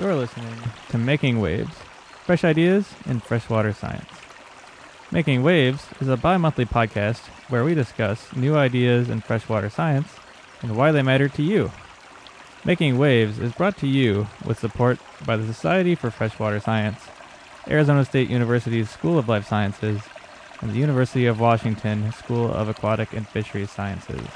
You're listening to Making Waves Fresh Ideas in Freshwater Science. Making Waves is a bi monthly podcast where we discuss new ideas in freshwater science and why they matter to you. Making Waves is brought to you with support by the Society for Freshwater Science, Arizona State University's School of Life Sciences, and the University of Washington School of Aquatic and Fisheries Sciences.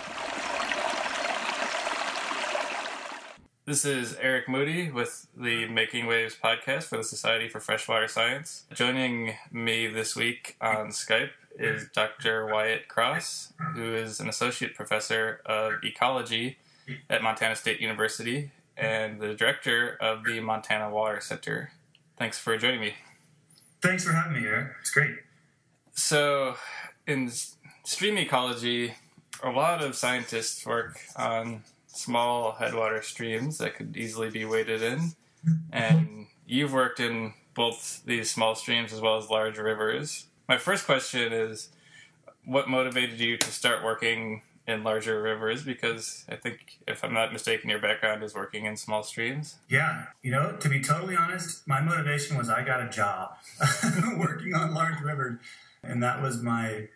This is Eric Moody with the Making Waves podcast for the Society for Freshwater Science. Joining me this week on Skype is Dr. Wyatt Cross, who is an associate professor of ecology at Montana State University and the director of the Montana Water Center. Thanks for joining me. Thanks for having me, Eric. It's great. So, in stream ecology, a lot of scientists work on small headwater streams that could easily be waded in. And you've worked in both these small streams as well as large rivers. My first question is what motivated you to start working in larger rivers? Because I think, if I'm not mistaken, your background is working in small streams. Yeah, you know, to be totally honest, my motivation was I got a job working on large rivers. And that was my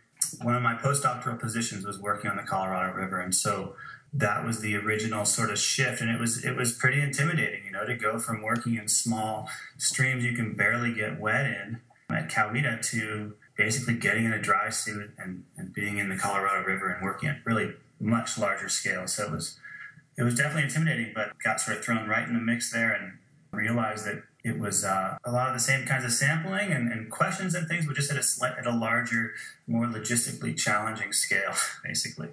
one of my postdoctoral positions was working on the Colorado River. And so that was the original sort of shift. And it was it was pretty intimidating you know to go from working in small streams you can barely get wet in at Coweeta to basically getting in a dry suit and, and being in the Colorado River and working at really much larger scale. So it was it was definitely intimidating but got sort of thrown right in the mix there and realized that it was uh, a lot of the same kinds of sampling and, and questions and things but just at a slight, at a larger more logistically challenging scale basically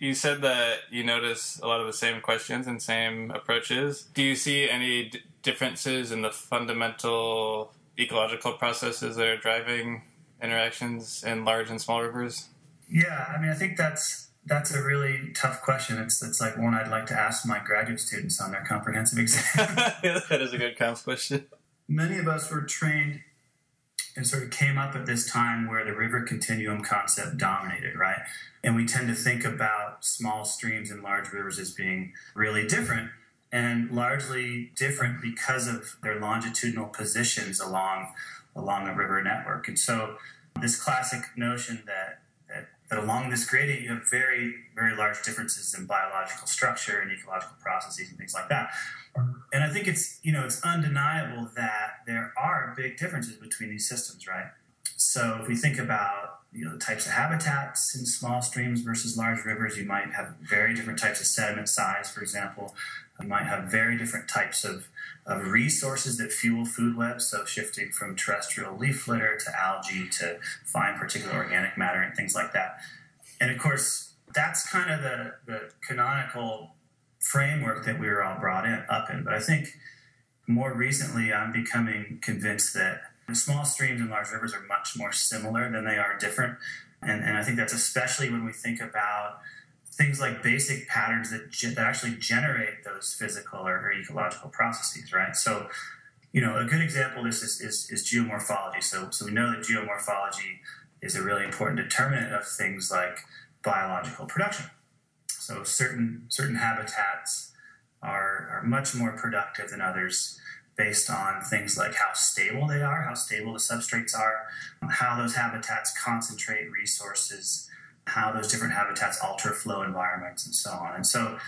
you said that you notice a lot of the same questions and same approaches. Do you see any d- differences in the fundamental ecological processes that are driving interactions in large and small rivers? Yeah, I mean, I think that's that's a really tough question. It's it's like one I'd like to ask my graduate students on their comprehensive exam. yeah, that is a good comp question. Many of us were trained and sort of came up at this time where the river continuum concept dominated, right? And we tend to think about small streams and large rivers as being really different and largely different because of their longitudinal positions along along a river network. And so this classic notion that, that along this gradient you have very, very large differences in biological structure and ecological processes and things like that. And I think it's you know it's undeniable that there are big differences between these systems, right? So if we think about you know the types of habitats in small streams versus large rivers, you might have very different types of sediment size, for example. You might have very different types of, of resources that fuel food webs, so shifting from terrestrial leaf litter to algae to fine particulate organic matter and things like that. And of course, that's kind of the, the canonical framework that we were all brought in up in. But I think more recently, I'm becoming convinced that small streams and large rivers are much more similar than they are different. And, and I think that's especially when we think about things like basic patterns that, ge- that actually generate those physical or, or, ecological processes, right? So, you know, a good example of this is, is, is geomorphology. So, so we know that geomorphology is a really important determinant of things like biological production. So certain certain habitats are, are much more productive than others based on things like how stable they are, how stable the substrates are, how those habitats concentrate resources, how those different habitats alter flow environments, and so on. And so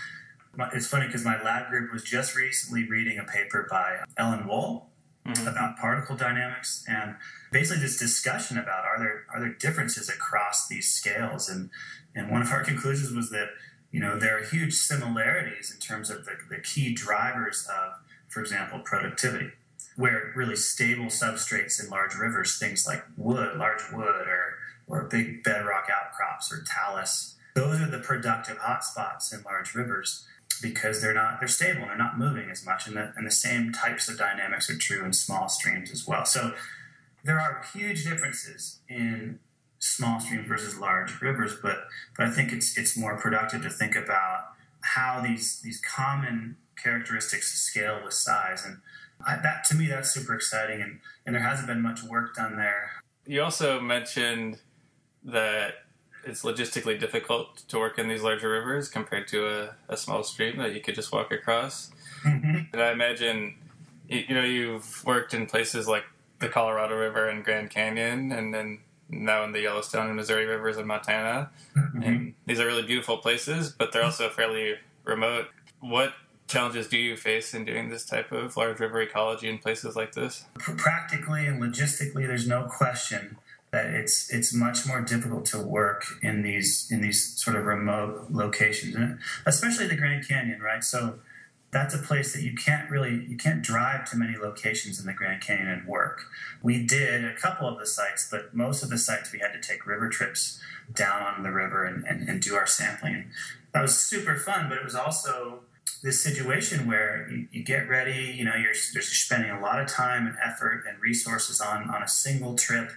it's funny because my lab group was just recently reading a paper by Ellen Wohl mm-hmm. about particle dynamics and basically this discussion about are there are there differences across these scales and and one of our conclusions was that you know, there are huge similarities in terms of the, the key drivers of, for example, productivity, where really stable substrates in large rivers, things like wood, large wood, or, or big bedrock outcrops or talus, those are the productive hotspots in large rivers because they're not they're stable and they're not moving as much and the, and the same types of dynamics are true in small streams as well. So there are huge differences in small streams versus large rivers, but but I think it's it's more productive to think about how these these common characteristics scale with size, and I, that to me that's super exciting, and and there hasn't been much work done there. You also mentioned that it's logistically difficult to work in these larger rivers compared to a, a small stream that you could just walk across. Mm-hmm. And I imagine you, know, you've worked in places like the Colorado River and Grand Canyon, and then now in the Yellowstone and Missouri rivers of Montana. Mm-hmm. And these are really beautiful places, but they're also fairly remote. What challenges do you face in doing this type of large river ecology in places like this? Practically and logistically, there's no question that it's it's much more difficult to work in these in these sort of remote locations, and especially the Grand Canyon, right? So that's a place that you can't really you can't drive to many locations in the Grand Canyon and work. We did a couple of the sites, but most of the sites we had to take river trips down on the river and, and, and do our sampling. That was super fun, but it was also this situation where you, you, get ready, you know, you're, you're spending a lot of time and effort and resources on, on a single trip,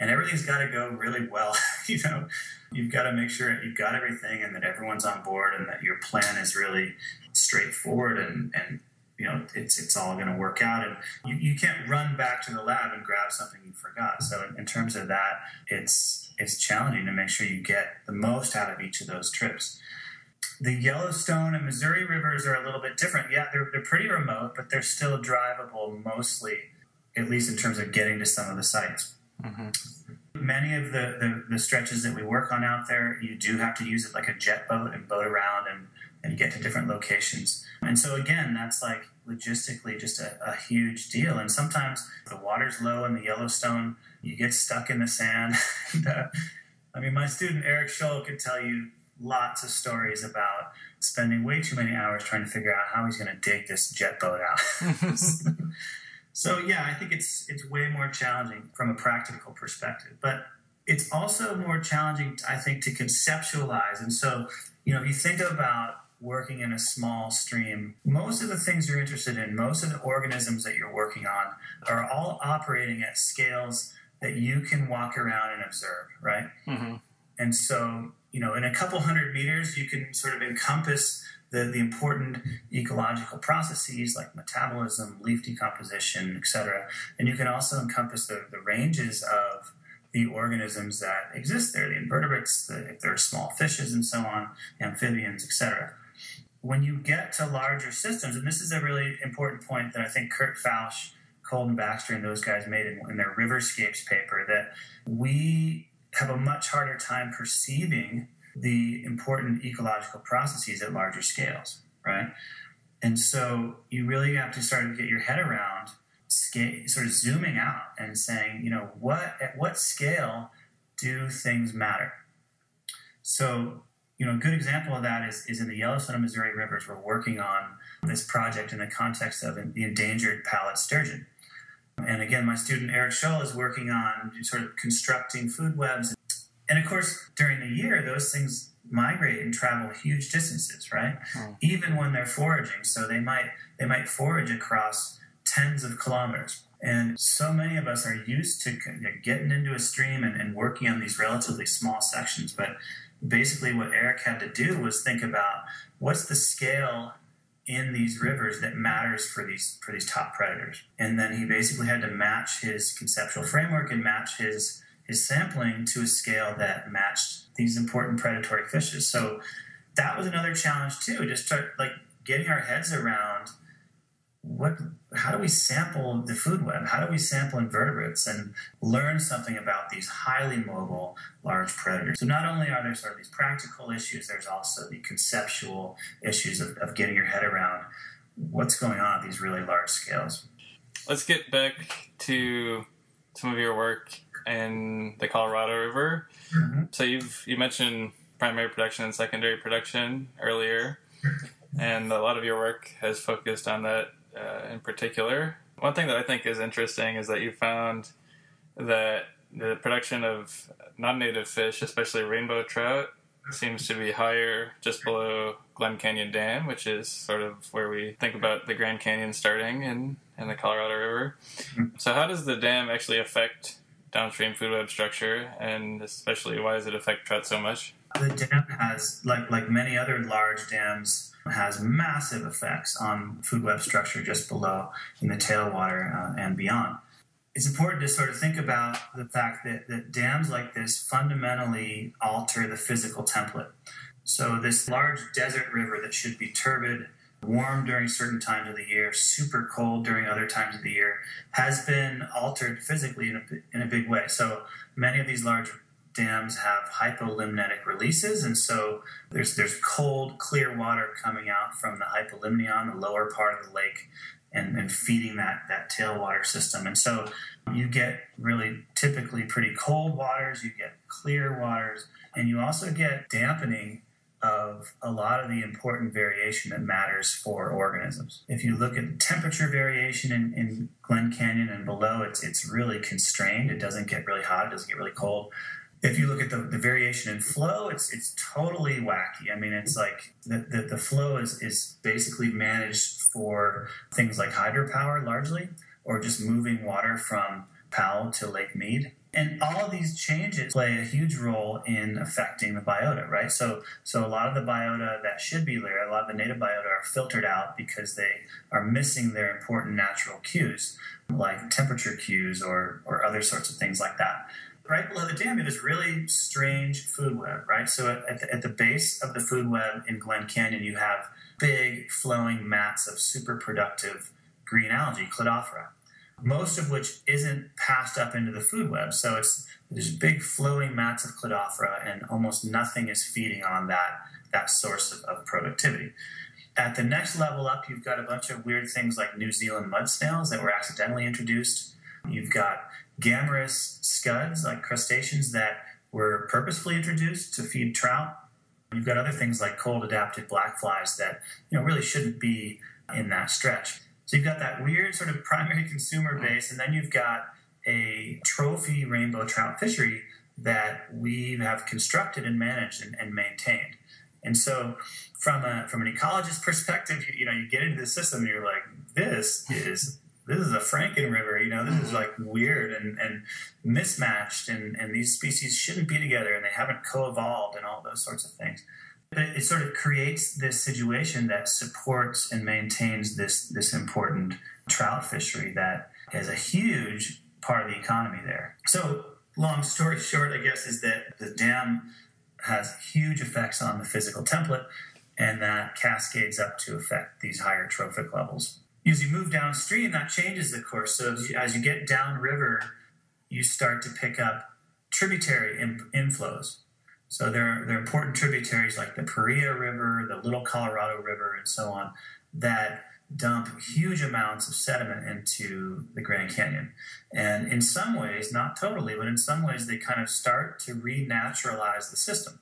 and everything's got to go really well. you know, you've got to make sure you've got everything and that everyone's on board and that your plan is really straightforward and, and you know, it's, it's all going to work out. And you, you can't run back to the lab and grab something you forgot. So in, in terms of that, it's, it's challenging to make sure you get the most out of each of those trips the Yellowstone and Missouri rivers are a little bit different. Yeah, they're, they're pretty remote, but they're still drivable mostly, at least in terms of getting to some of the sites. Mm-hmm. Many of the, the, the, stretches that we work on out there, you do have to use it like a jet boat and boat around and, and get to different locations. And so, again, that's like logistically just a, a huge deal. And sometimes the water's low in the Yellowstone, you get stuck in the sand. and, uh, I mean, my student Eric Scholl could tell you lots of stories about spending way too many hours trying to figure out how he's going to dig this jet boat out. so yeah, I think it's it's way more challenging from a practical perspective, but it's also more challenging, I think, to conceptualize. And so, you know, if you think about working in a small stream, most of the things you're interested in, most of the organisms that you're working on, are all operating at scales that you can walk around and observe, right? Mm-hmm. And so you know, in a couple hundred meters, you can sort of encompass the, the important ecological processes like metabolism, leaf decomposition, etc. And you can also encompass the, the ranges of the organisms that exist there, the invertebrates, the, if there are small fishes and so on, amphibians, etc. When you get to larger systems, and this is a really important point that I think Kurt Fausch, Colden Baxter, and those guys made in, in their Riverscapes paper, that we have a much harder time perceiving the important ecological processes at larger scales, right? And so you really have to start to get your head around scale, sort of zooming out and saying, you know, what at what scale do things matter? So, you know, a good example of that is, is in the Yellowstone and Missouri rivers. We're working on this project in the context of the endangered Pallid sturgeon. And again, my student Eric Scholl is working on sort of constructing food webs. And of course, during the year, those things migrate and travel huge distances, right? Oh. Even when they're foraging. So they might they might forage across tens of kilometers. And so many of us are used to getting into a stream and, and working on these relatively small sections. But basically, what Eric had to do was think about what's the scale in these rivers that matters for these for these top predators. And then he basically had to match his conceptual framework and match his his sampling to a scale that matched these important predatory fishes. So that was another challenge too. Just start like getting our heads around what how do we sample the food web how do we sample invertebrates and learn something about these highly mobile large predators so not only are there sort of these practical issues there's also the conceptual issues of, of getting your head around what's going on at these really large scales let's get back to some of your work in the colorado river mm-hmm. so you've you mentioned primary production and secondary production earlier and a lot of your work has focused on that uh, in particular. One thing that I think is interesting is that you found that the production of non-native fish, especially rainbow trout, seems to be higher just below Glen Canyon Dam, which is sort of where we think about the Grand Canyon starting in, in the Colorado River. So, how does the dam actually affect downstream food web structure, and especially why does it affect trout so much? The dam has, like like many other large dams, has massive effects on food web structure just below in the tailwater uh, and beyond. It's important to sort of think about the fact that, that dams like this fundamentally alter the physical template. So, this large desert river that should be turbid warm during certain times of the year, super cold during other times of the year, has been altered physically in a, in a big way. So many of these large dams have hypolimnetic releases, and so there's there's cold, clear water coming out from the hypolimnion, the lower part of the lake, and, and feeding that that tailwater system. And so you get really typically pretty cold waters, you get clear waters, and you also get dampening of a lot of the important variation that matters for organisms. If you look at temperature variation in, in Glen Canyon and below, it's it's really constrained. It doesn't get really hot, it doesn't get really cold if you look at the, the variation in flow, it's it's totally wacky. I mean, it's like the, the, the, flow is, is basically managed for things like hydropower largely, or just moving water from Powell to Lake Mead. And all of these changes play a huge role in affecting the biota, right? So, so a lot of the biota that should be there, a lot of the native biota are filtered out because they are missing their important natural cues, like temperature cues or, or other sorts of things like that right below the dam, you have this really strange food web, right? So at the, at the base of the food web in Glen Canyon, you have big flowing mats of super productive green algae, Cladophora, most of which isn't passed up into the food web. So it's there's big flowing mats of Cladophora, and almost nothing is feeding on that that source of, of productivity. At the next level up, you've got a bunch of weird things like New Zealand mud snails that were accidentally introduced. You've got Gammarus scuds, like crustaceans that were purposefully introduced to feed trout. You've got other things like cold adapted black flies that you know really shouldn't be in that stretch. So you've got that weird sort of primary consumer base, and then you've got a trophy rainbow trout fishery that we have constructed and managed and, and maintained. And so, from a from an ecologist perspective, you, you know, you get into the system, and you're like, this is this is a Franken River, you know, this is like weird and, and mismatched, and, and these species shouldn't be together and they haven't co evolved and all those sorts of things. But it sort of creates this situation that supports and maintains this, this important trout fishery that is a huge part of the economy there. So, long story short, I guess, is that the dam has huge effects on the physical template, and that cascades up to affect these higher trophic levels as you move downstream, that changes the course. So as you, as you get downriver, you start to pick up tributary in, inflows. So there there are important tributaries like the Paria River, the Little Colorado River, and so on that dump huge amounts of sediment into the Grand Canyon. And in some ways, not totally, but in some ways, they kind of start to renaturalize the system,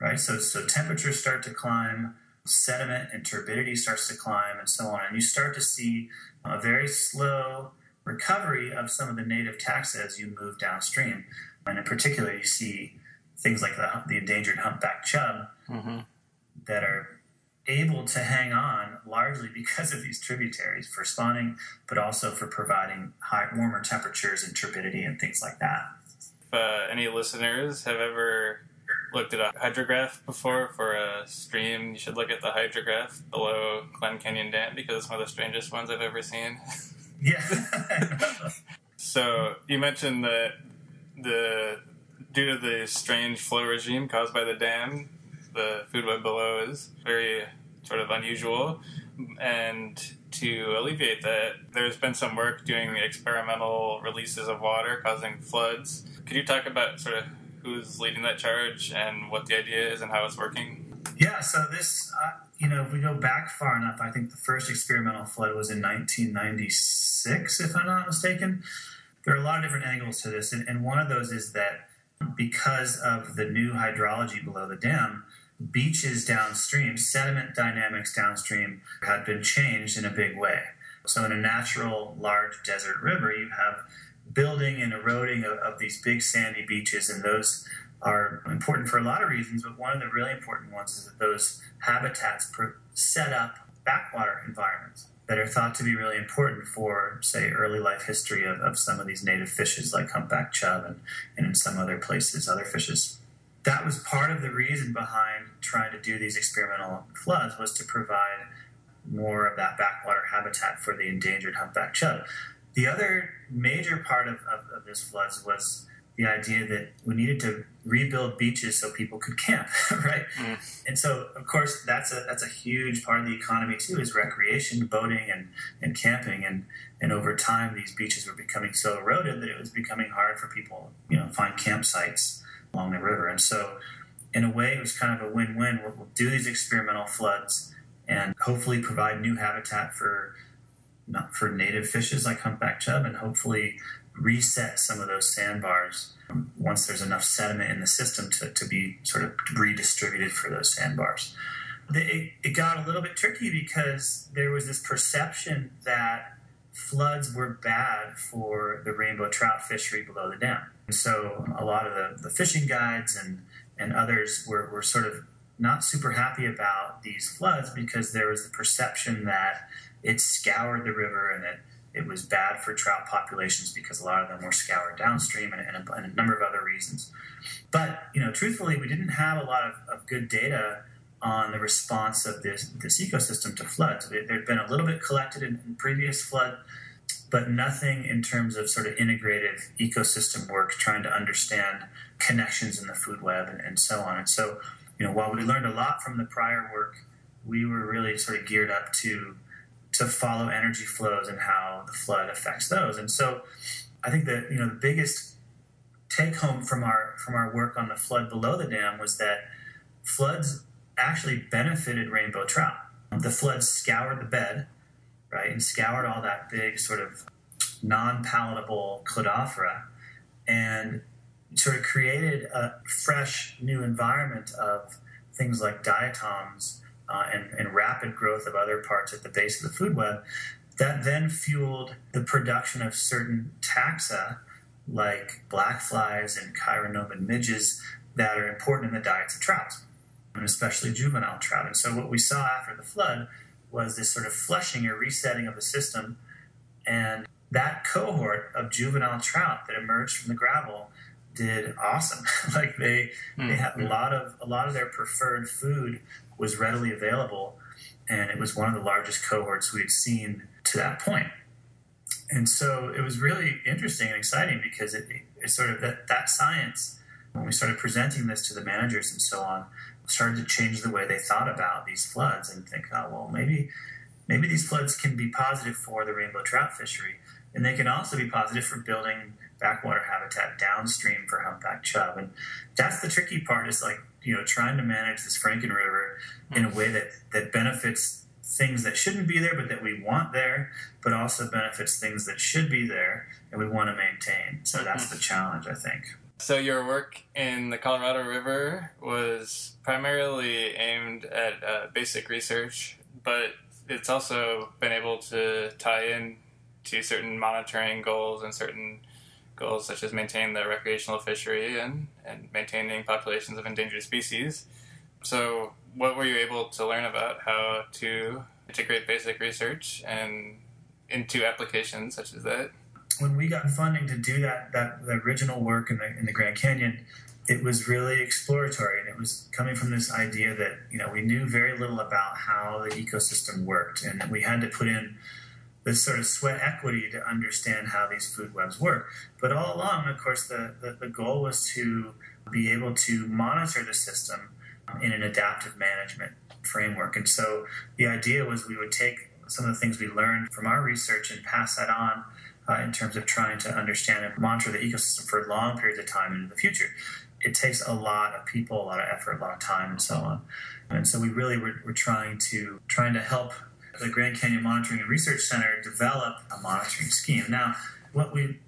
right? So, so temperatures start to climb sediment and turbidity starts to climb and so on. And you start to see a very slow recovery of some of the native taxa as you move downstream. And in particular, you see things like the, the endangered humpback chub mm-hmm. that are able to hang on largely because of these tributaries for spawning, but also for providing high, warmer temperatures and turbidity and things like that. If uh, any listeners have ever looked at a hydrograph before for a stream, you should look at the hydrograph below Glen Canyon Dam because it's one of the strangest ones I've ever seen. Yeah. so you mentioned that the due to the strange flow regime caused by the dam, the food web below is very sort of unusual. And to alleviate that, there's been some work doing experimental releases of water causing floods. Could you talk about sort of who's leading that charge and what the idea is and how it's working? Yeah, so this, uh, you know, if we go back far enough, I think the first experimental flood was in 1996, if I'm not mistaken. There are a lot of different angles to this, and, and one of those is that because of the new hydrology below the dam, beaches downstream, sediment dynamics downstream had been changed in a big way. So, in a natural large desert river, you have building and eroding of, of these big sandy beaches, and those are important for a lot of reasons, but one of the really important ones is that those habitats set up backwater environments that are thought to be really important for, say, early life history of, of some of these native fishes like humpback chub and, and in some other places, other fishes. That was part of the reason behind trying to do these experimental floods was to provide more of that backwater habitat for the endangered humpback chub. The other major part of, of, of this floods was the idea that we needed to rebuild beaches so people could camp, right? Mm. And so, of course, that's a that's a huge part of the economy too is recreation, boating, and and camping. And and over time, these beaches were becoming so eroded that it was becoming hard for people, you know, find campsites along the river. And so, in a way, it was kind of a win-win. We'll, we'll do these experimental floods and hopefully provide new habitat for not for native fishes like humpback chub, and hopefully reset some of those sandbars um, once there's enough sediment in the system to, to be sort of redistributed for those sandbars. It, it got a little bit tricky because there was this perception that floods were bad for the rainbow trout fishery below the dam. And so um, a lot of the, the fishing guides and, and others were, were sort of not super happy about these floods because there was the perception that it scoured the river and it it was bad for trout populations because a lot of them were scoured downstream and, and, a, and a, number of other reasons. But you know, truthfully, we didn't have a lot of, of good data on the response of this this ecosystem to floods. There had been a little bit collected in, in previous flood, but nothing in terms of sort of integrated ecosystem work, trying to understand connections in the food web and, and so on. And so, you know, while we learned a lot from the prior work, we were really sort of geared up to to follow energy flows and how the flood affects those. And so I think that you know the biggest take home from our from our work on the flood below the dam was that floods actually benefited rainbow trout. The floods scoured the bed, right, and scoured all that big sort of non-palatable cladophora and sort of created a fresh new environment of things like diatoms uh, and, and rapid growth of other parts at the base of the food web, that then fueled the production of certain taxa like black flies and chironomid midges that are important in the diets of trout, and especially juvenile trout. And so what we saw after the flood was this sort of flushing or resetting of the system, and that cohort of juvenile trout that emerged from the gravel did awesome. like they mm-hmm. they had a hmm. lot of a lot of their preferred food was readily available, and it was one of the largest cohorts we had seen to that point. And so it was really interesting and exciting because it, it sort of that, that science, when we started presenting this to the managers and so on, started to change the way they thought about these floods and think, oh, well, maybe maybe these floods can be positive for the rainbow trout fishery, and they can also be positive for building backwater habitat downstream for humpback chub. And that's the tricky part is like you know trying to manage this Franken River in a way that that benefits things that shouldn't be there but that we want there, but also benefits things that should be there and we want to maintain. So that's the challenge, I think. So your work in the Colorado River was primarily aimed at uh, basic research, but it's also been able to tie in to certain monitoring goals and certain goals such as maintaining the recreational fishery and, and maintaining populations of endangered species. So, what were you able to learn about how to integrate basic research and into applications such as that? When we got funding to do that, that the original work in the, in the Grand Canyon, it was really exploratory and it was coming from this idea that you know we knew very little about how the ecosystem worked and we had to put in sort of sweat equity to understand how these food webs work. But all along, of course, the, the, the goal was to be able to monitor the system in an adaptive management framework. And so the idea was we would take some of the things we learned from our research and pass that on uh, in terms of trying to understand and monitor the ecosystem for long periods of time into the future. It takes a lot of people, a lot of effort, a lot of time, and so on. And so we really were, were trying to trying to help the Grand Canyon Monitoring and Research Center develop a monitoring scheme. Now, what we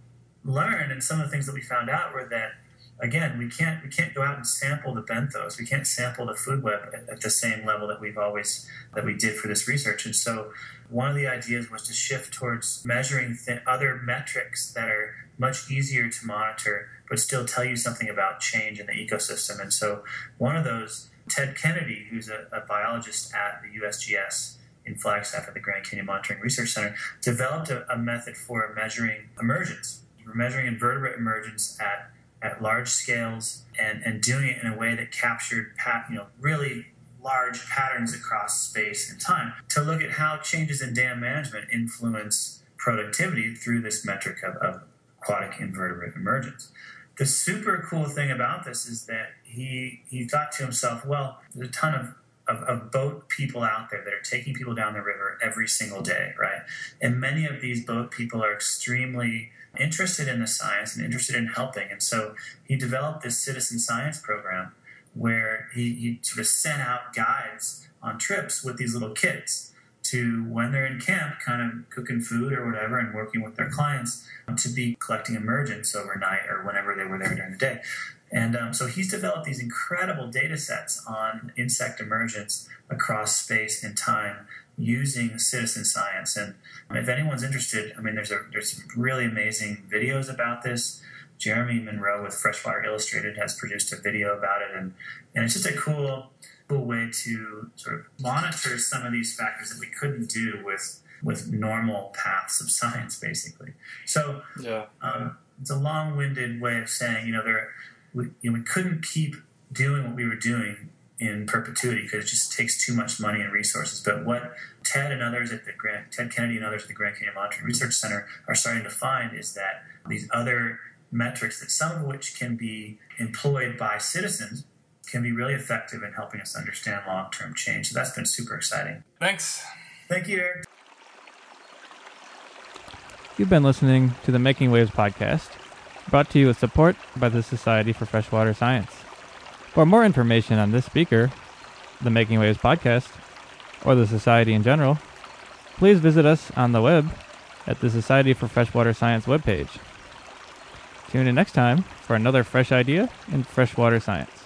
learned and some of the things that we found out were that again we can't we can't go out and sample the benthos. We can't sample the food web at, at, the same level that we've always that we did for this research. And so one of the ideas was to shift towards measuring th- other metrics that are much easier to monitor but still tell you something about change in the ecosystem. And so one of those ted kennedy who's a, a biologist at the usgs in Flagstaff at the Grand Canyon Monitoring Research Center, developed a, a method for measuring emergence. We're measuring invertebrate emergence at, at large scales and, and doing it in a way that captured pat, you know, really large patterns across space and time to look at how changes in dam management influence productivity through this metric of, of aquatic invertebrate emergence. the super cool thing about this is that he he thought to himself, well, there's a ton of of, of, boat people out there that are taking people down the river every single day, right? And many of these boat people are extremely interested in the science and interested in helping. And so he developed this citizen science program where he, he sort of sent out guides on trips with these little kids to when they're in camp, kind of cooking food or whatever and working with their clients um, to be collecting emergence overnight or whenever they were there during the day. And um, so he's developed these incredible data sets on insect emergence across space and time using citizen science. And if anyone's interested, I mean, there's a, there's some really amazing videos about this. Jeremy Monroe with Freshwater Illustrated has produced a video about it, and, and it's just a cool, cool way to sort of monitor some of these factors that we couldn't do with with normal paths of science, basically. So, yeah, um, it's a long-winded way of saying, you know, there we, you know, we couldn't keep doing what we were doing in perpetuity because it just takes too much money and resources. But what Ted and others at the Grant, Ted Kennedy and others at the Grand Canyon Monitoring Research Center are starting to find is that these other metrics, that some of which can be employed by citizens, can be really effective in helping us understand long-term change. So that's been super exciting. Thanks. Thank you, Eric. You've been listening to the Making Waves podcast brought to you with support by the Society for Freshwater Science. For more information on this speaker, the Making Waves podcast, or the Society in general, please visit us on the web at the Society for Freshwater Science webpage. Tune in next time for another fresh idea in freshwater science.